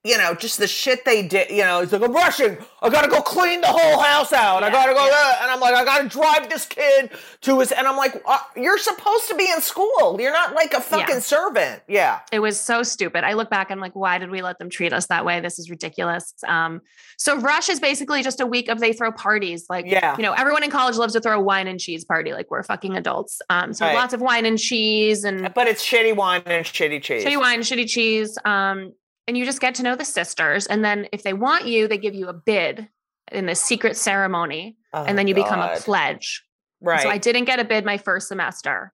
Speaker 1: You know, just the shit they did. You know, he's like, I'm rushing. I gotta go clean the whole house out. I gotta go,
Speaker 3: yeah.
Speaker 1: uh," and I'm like, I gotta drive this kid to his. And I'm like, uh, you're supposed to be in school. You're not like a fucking
Speaker 3: Yeah.
Speaker 1: servant. Yeah.
Speaker 3: It was so stupid. I look back and I'm like, why did we let them treat us that way? This is ridiculous. Um, so Rush is basically just a week of they throw parties. Like,
Speaker 1: Yeah.
Speaker 3: you know, everyone in college loves to throw a wine and cheese party. Like we're fucking adults. Um, so
Speaker 1: Right.
Speaker 3: lots of wine and cheese and
Speaker 1: But it's shitty wine and shitty cheese.
Speaker 3: shitty wine, shitty cheese. Um, and you just get to know the sisters. And then if they want you, they give you a bid in this secret ceremony,
Speaker 1: Oh,
Speaker 3: and then you become a pledge.
Speaker 1: Right.
Speaker 3: So I didn't get a bid my first semester,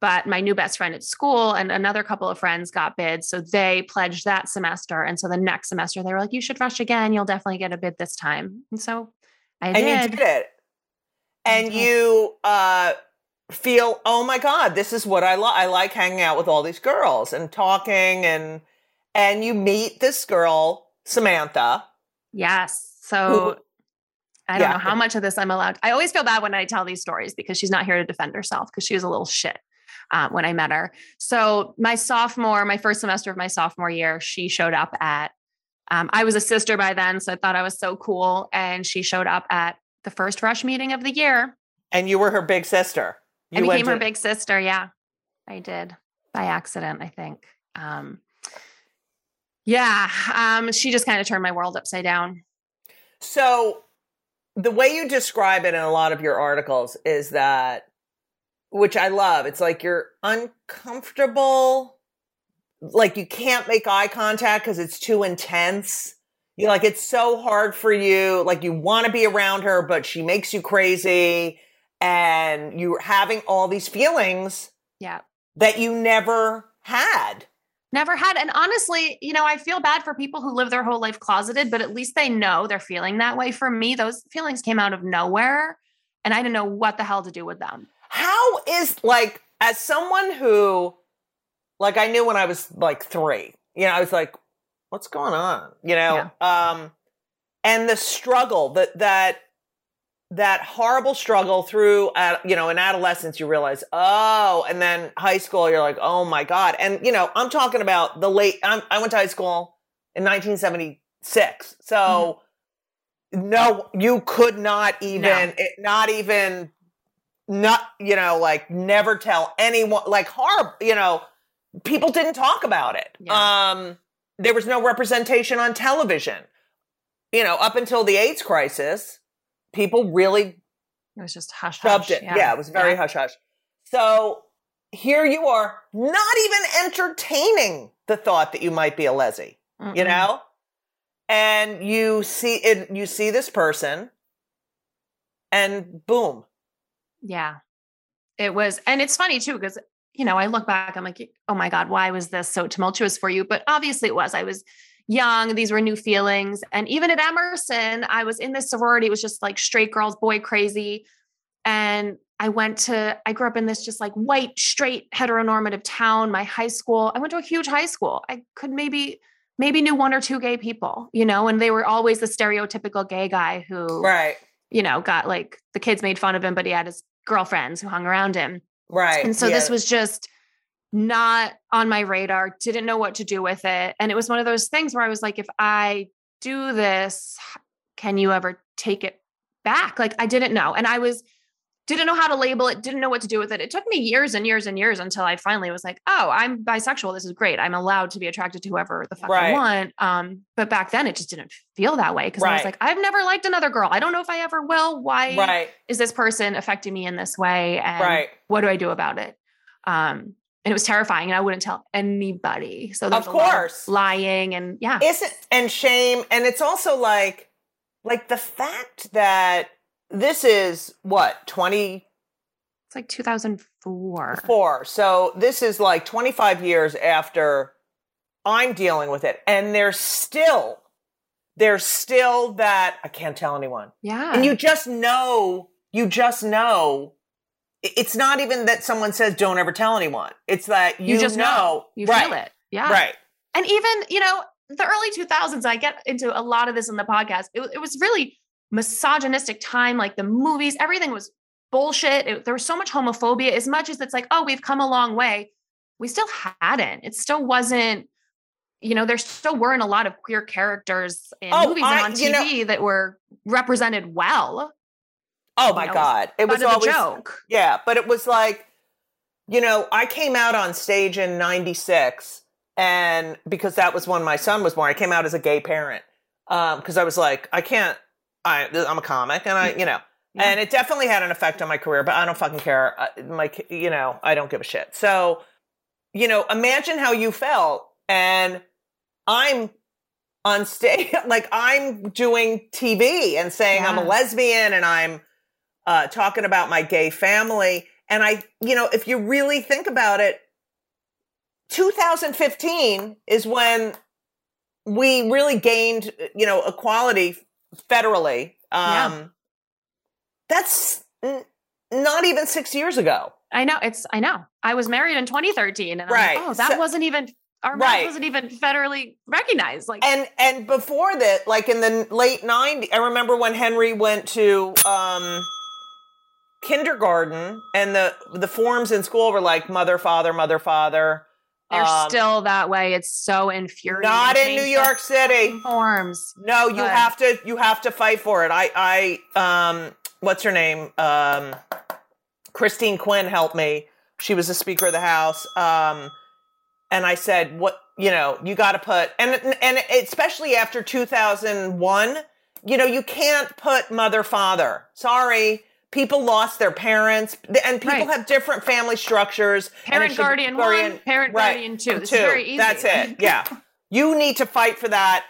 Speaker 3: but my new best friend at school and another couple of friends got bids. So they pledged that semester. And so the next semester they were like, you should rush again. You'll definitely get a bid this time. And so I
Speaker 1: and
Speaker 3: did.
Speaker 1: you did it. And you uh, feel, oh my God, this is what I like. I like hanging out with all these girls and talking and and you meet this girl, Samantha.
Speaker 3: Yes. So I don't
Speaker 1: Yeah.
Speaker 3: know how much of this I'm allowed. I always feel bad when I tell these stories because she's not here to defend herself because she was a little shit uh, when I met her. So my sophomore, my first semester of my sophomore year, she showed up at. Um, I was a sister by then, so I thought I was so cool, and she showed up at the first rush meeting of the year.
Speaker 1: And you were her big sister.
Speaker 3: I
Speaker 1: You went
Speaker 3: became her big sister. Yeah, I did by accident, I think. Um, yeah, um, she just kind of turned my world upside down.
Speaker 1: So the way you describe it in a lot of your articles is that which I love. It's like you're uncomfortable, like you can't make eye contact because it's too intense. You like it's so hard for you. Like you want to be around her, but she makes you crazy, and you're having all these feelings
Speaker 3: Yeah.
Speaker 1: that you never had.
Speaker 3: Never had. And honestly, you know, I feel bad for people who live their whole life closeted, but at least they know they're feeling that way. For me, those feelings came out of nowhere and I didn't know what the hell to do with them.
Speaker 1: How is like as someone who like I knew when I was like 3. You know, I was like what's going on? You know, um and the struggle that that that horrible struggle through uh, you know in adolescence you realize oh and then high school you're like oh my god and you know i'm talking about the late I'm, i went to high school in 1976 so no you could not even
Speaker 3: No.
Speaker 1: it, not even not you know like never tell anyone like horrible you know people didn't talk about it
Speaker 3: Yeah.
Speaker 1: um there was no representation on television you know up until the aids crisis people really
Speaker 3: It was just hush hush.
Speaker 1: it yeah. it was very
Speaker 3: Yeah.
Speaker 1: hush hush so here you are not even entertaining the thought that you might be a you
Speaker 3: Mm-mm.
Speaker 1: know and you see it you see this person and boom
Speaker 3: Yeah. It was, and it's funny too, because, you know, I look back, I'm like, oh my God, why was this so tumultuous for you? But obviously it was. I was young, these were new feelings. And even at Emerson, I was in this sorority, it was just like straight girls, boy crazy. And I went to, I grew up in this just like white, straight, heteronormative town. My high school, I went to a huge high school. I could maybe maybe knew one or two gay people, you know, and they were always the stereotypical gay guy who,
Speaker 1: Right.
Speaker 3: you know, got like the kids made fun of him, but he had his girlfriends who hung around him.
Speaker 1: Right.
Speaker 3: And so this was just not on my radar, didn't know what to do with it. And it was one of those things where I was like, if I do this, can you ever take it back? Like I didn't know. And I was, didn't know how to label it, didn't know what to do with it. It took me years and years and years until I finally was like, oh, I'm bisexual. This is great. I'm allowed to be attracted to whoever the fuck I want. Um, but back then it just didn't feel that way. Cause I was like, I've never liked another girl. I don't know if I ever will. Why
Speaker 1: Right.
Speaker 3: is this person affecting me in this way? And
Speaker 1: Right.
Speaker 3: what do I do about it? Um, and it was terrifying, and I wouldn't tell anybody. So
Speaker 1: Of course.
Speaker 3: lying and yeah,
Speaker 1: isn't and shame and it's also like like the fact that this is what 20
Speaker 3: it's like 2004.
Speaker 1: 4 so this is like 25 years after i'm dealing with it and there's still there's still that i can't tell anyone
Speaker 3: Yeah,
Speaker 1: and you just know you just know it's not even that someone says don't ever tell anyone it's that you,
Speaker 3: you just know, you
Speaker 1: right,
Speaker 3: feel it. Yeah,
Speaker 1: right
Speaker 3: and even you know the early 2000s. I get into a lot of this in the podcast. It, it was really misogynistic time. Like the movies, everything was bullshit. It, there was so much homophobia. As much as it's like, oh, we've come a long way, we still hadn't. It still wasn't. You know, there still weren't a lot of queer characters in
Speaker 1: Oh,
Speaker 3: movies
Speaker 1: I-
Speaker 3: and on
Speaker 1: you know-
Speaker 3: TV that were represented well.
Speaker 1: Oh my
Speaker 3: know,
Speaker 1: god it was
Speaker 3: Butt of the
Speaker 1: always
Speaker 3: joke.
Speaker 1: Yeah, but it was like, you know, I came out on stage in 96 and because that was when my son was born, I came out as a gay parent. Um, cuz I was like, I can't I I'm a comic and I, you know,
Speaker 3: Yeah.
Speaker 1: and it definitely had an effect on my career, but I don't fucking care. I, my you know, I don't give a shit. So, you know, imagine how you felt and I'm on stage like I'm doing TV and saying I'm a lesbian and I'm uh, talking about my gay family. And I, you know, if you really think about it, 2015 is when we really gained, you know, equality federally. Um,
Speaker 3: Yeah.
Speaker 1: That's n- not even six years ago.
Speaker 3: I know it's. I know. I was married in 2013, and I'm
Speaker 1: Right.
Speaker 3: like, oh, that
Speaker 1: So-
Speaker 3: wasn't even our
Speaker 1: Right.
Speaker 3: marriage wasn't even federally recognized. Like,
Speaker 1: And and before that, like in the late 90s, I remember when Henry went to um, kindergarten and the the forms in school were like mother, father, mother, father.
Speaker 3: they're
Speaker 1: Um,
Speaker 3: still that way. It's so infuriating.
Speaker 1: Not in New York City.
Speaker 3: forms.
Speaker 1: No, you
Speaker 3: Good.
Speaker 1: have to you have to fight for it. I I um what's her name? Um Christine Quinn helped me. She was the speaker of the house. Um and I said, "What, you know, you got to put and and especially after 2001, you know, you can't put mother father. Sorry. People lost their parents and people
Speaker 3: Right.
Speaker 1: have different family structures.
Speaker 3: Parent
Speaker 1: should-
Speaker 3: guardian one, parent guardian two. This is very easy.
Speaker 1: That's it. Yeah. You need to fight for that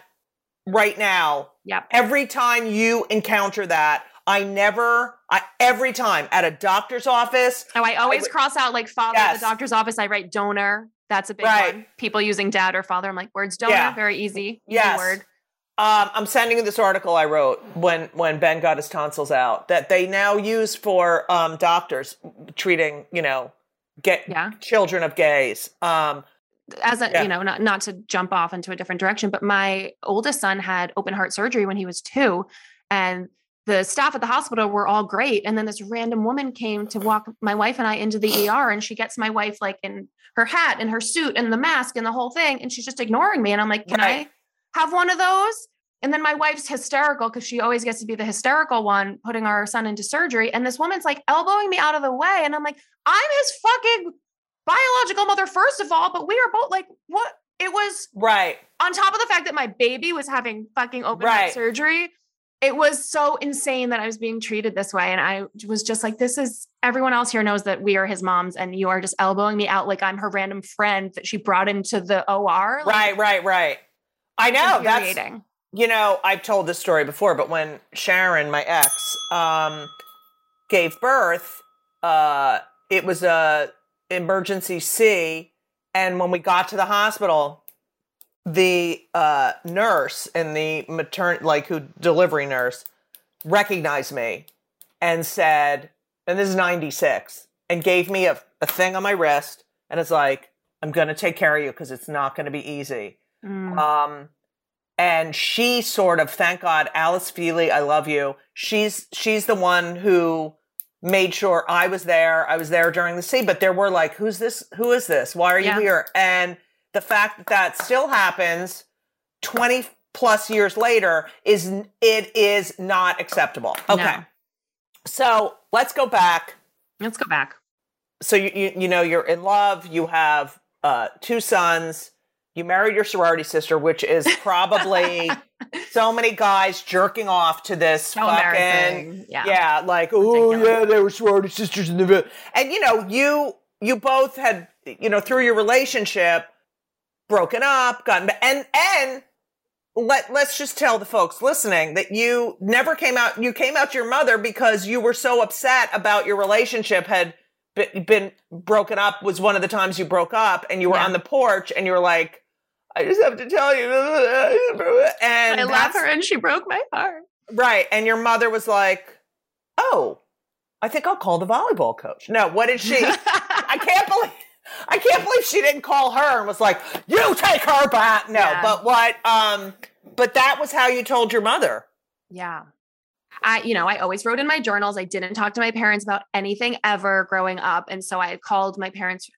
Speaker 1: right now.
Speaker 3: Yep.
Speaker 1: Every time you encounter that, I never, I every time at a doctor's office,
Speaker 3: Oh, I always
Speaker 1: would-
Speaker 3: cross out like father at the doctor's office. I write donor. That's a big
Speaker 1: Right.
Speaker 3: one. People using dad or father. I'm like, words donor,
Speaker 1: Yeah.
Speaker 3: very easy. Easy
Speaker 1: Yes.
Speaker 3: word.
Speaker 1: Um, I'm sending you this article I wrote when when Ben got his tonsils out that they now use for um, doctors treating, you know, get
Speaker 3: Yeah.
Speaker 1: children of gays. Um,
Speaker 3: as a
Speaker 1: Yeah.
Speaker 3: you know not not to jump off into a different direction but my oldest son had open heart surgery when he was 2 and the staff at the hospital were all great and then this random woman came to walk my wife and I into the ER and she gets my wife like in her hat and her suit and the mask and the whole thing and she's just ignoring me and I'm like can
Speaker 1: Right.
Speaker 3: I have one of those and then my wife's hysterical because she always gets to be the hysterical one putting our son into surgery and this woman's like elbowing me out of the way and I'm like I'm his fucking biological mother first of all but we are both like what it was
Speaker 1: right.
Speaker 3: on top of the fact that my baby was having fucking open
Speaker 1: Right.
Speaker 3: heart surgery it was so insane that i was being treated this way and i was just like this is everyone else here knows that we are his moms and you are just elbowing me out like i'm her random friend that she brought into the or like,
Speaker 1: Right, right, right. I know. That's you know, I've told this story before, but when Sharon, my ex, um, gave birth, uh, it was a emergency C, and when we got to the hospital, the uh, nurse and the matern like who delivery nurse recognized me and said, and this is ninety six, and gave me a, a thing on my wrist, and it's like, I'm gonna take care of you because it's not gonna be easy.
Speaker 3: Mm.
Speaker 1: Um, and she sort of, thank God, Alice Feely, I love you. She's she's the one who made sure I was there. I was there during the scene, but there were like, who's this? Who is this? Why are you
Speaker 3: Yeah.
Speaker 1: here? And the fact that that still happens 20 plus years later is it is not acceptable. Okay.
Speaker 3: No.
Speaker 1: So let's go back.
Speaker 3: Let's go back.
Speaker 1: So you, you you know you're in love. You have uh, two sons. You married your sorority sister, which is probably so many guys jerking off to this
Speaker 3: So
Speaker 1: fucking.
Speaker 3: Yeah.
Speaker 1: yeah, like oh yeah, they were sorority sisters in the vi-" and you know you you both had you know through your relationship broken up, gotten and and let let's just tell the folks listening that you never came out. You came out to your mother because you were so upset about your relationship had been broken up. Was one of the times you broke up, and you were
Speaker 3: Yeah.
Speaker 1: on the porch, and you were like, "I just have to tell you," and
Speaker 3: I love her and she broke my heart.
Speaker 1: Right. And your mother was like, Oh, I think I'll call the volleyball coach. No, what did she? I can't believe I can't believe she didn't call her and was like, You take her back. No,
Speaker 3: Yeah.
Speaker 1: but what um but that was how you told your mother.
Speaker 3: Yeah. I, you know, I always wrote in my journals. I didn't talk to my parents about anything ever growing up. And so I called my parents.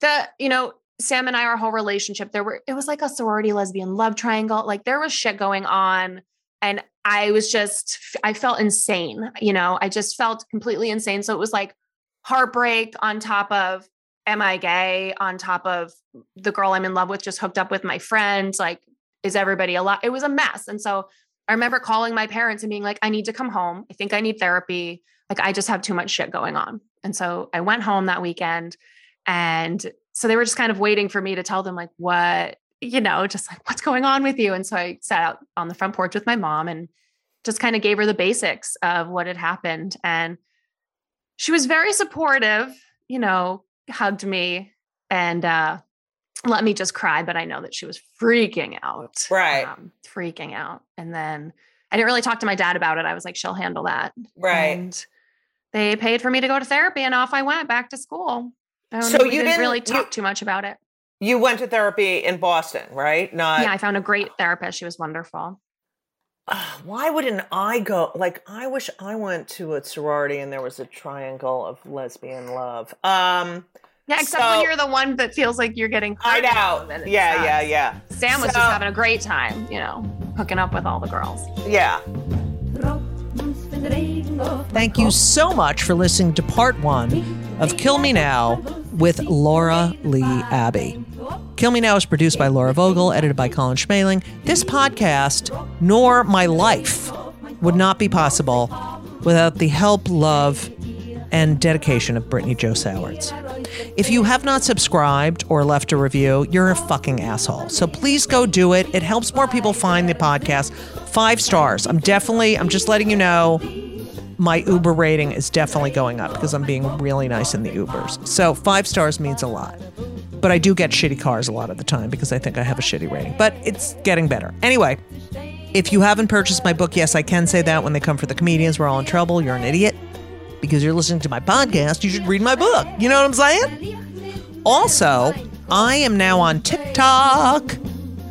Speaker 3: The, you know, Sam and I, our whole relationship, there were, it was like a sorority lesbian love triangle. Like there was shit going on. And I was just, I felt insane. You know, I just felt completely insane. So it was like heartbreak on top of, am I gay? On top of the girl I'm in love with just hooked up with my friend. Like, is everybody alive? It was a mess. And so I remember calling my parents and being like, I need to come home. I think I need therapy. Like, I just have too much shit going on. And so I went home that weekend. And so they were just kind of waiting for me to tell them, like, what, you know, just like, what's going on with you? And so I sat out on the front porch with my mom and just kind of gave her the basics of what had happened. And she was very supportive, you know, hugged me and uh, let me just cry. But I know that she was freaking out.
Speaker 1: Right.
Speaker 3: Um, freaking out. And then I didn't really talk to my dad about it. I was like, she'll handle that.
Speaker 1: Right.
Speaker 3: And they paid for me to go to therapy and off I went back to school.
Speaker 1: So
Speaker 3: we
Speaker 1: you
Speaker 3: didn't really
Speaker 1: didn't- you-
Speaker 3: talk too much about it.
Speaker 1: You went to therapy in Boston, right? Not
Speaker 3: yeah, I found a great therapist. She was wonderful.
Speaker 1: Ah, why wouldn't I go? Like, I wish I went to a sorority and there was a triangle of lesbian love. Um,
Speaker 3: Yeah, except
Speaker 1: So-
Speaker 3: when you're the one that feels like you're getting
Speaker 1: I
Speaker 3: hurt
Speaker 1: know. Yeah,
Speaker 3: sucks.
Speaker 1: yeah, yeah.
Speaker 3: Sam was
Speaker 1: So-
Speaker 3: just having a great time, you know, hooking up with all the girls.
Speaker 1: Yeah. Thank you so much for listening to part one of Kill Me Now with Laura Leigh Abby. Kill Me Now is produced by Laura Vogel, edited by Colin Schmaling. This podcast, nor my life, would not be possible without the help, love, and dedication of Brittany Joe Sowards. If you have not subscribed or left a review, you're a fucking asshole. So please go do it. It helps more people find the podcast. Five stars. I'm definitely, I'm just letting you know my Uber rating is definitely going up because I'm being really nice in the Ubers. So five stars means a lot. But I do get shitty cars a lot of the time because I think I have a shitty rating. But it's getting better. Anyway, if you haven't purchased my book, yes, I can say that when they come for the comedians, we're all in trouble. You're an idiot. Because you're listening to my podcast, you should read my book. You know what I'm saying? Also, I am now on TikTok.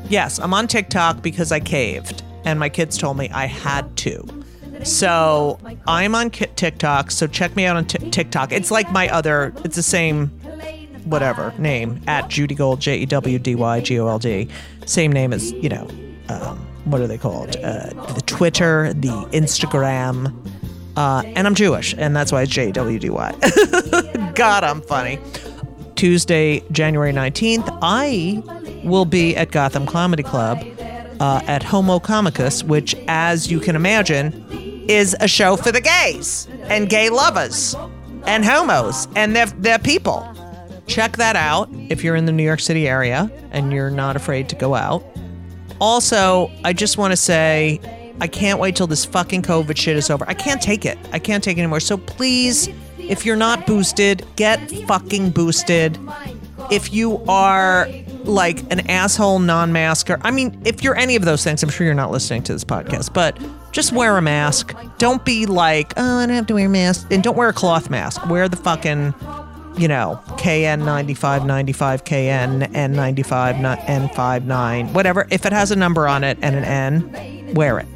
Speaker 1: Yes, I'm on TikTok because I caved and my kids told me I had to. So I'm on TikTok. So check me out on Ti- TikTok. It's like my other, it's the same, whatever name at Judy Gold, J E W D Y G O L D. Same name as, you know, um, what are they called? Uh, the Twitter, the Instagram. Uh, and I'm Jewish, and that's why it's J W D Y. God, I'm funny. Tuesday, January 19th, I will be at Gotham Comedy Club uh, at Homo Comicus, which, as you can imagine, is a show for the gays and gay lovers and homos and their, their people. Check that out if you're in the New York City area and you're not afraid to go out. Also, I just want to say I can't wait till this fucking COVID shit is over. I can't take it. I can't take it anymore. So please, if you're not boosted, get fucking boosted. If you are like an asshole non masker, I mean, if you're any of those things, I'm sure you're not listening to this podcast, but just wear a mask. Don't be like, oh, I don't have to wear a mask. And don't wear a cloth mask. Wear the fucking you know, KN9595, KN, N95, N59, whatever. If it has a number on it and an N, wear it.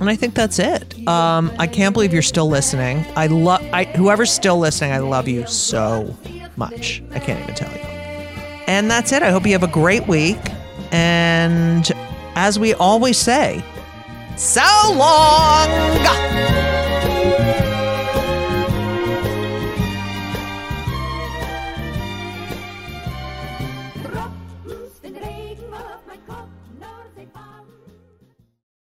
Speaker 1: And I think that's it. Um, I can't believe you're still listening. I love I whoever's still listening, I love you so much. I can't even tell you. And that's it. I hope you have a great week. And as we always say, so long.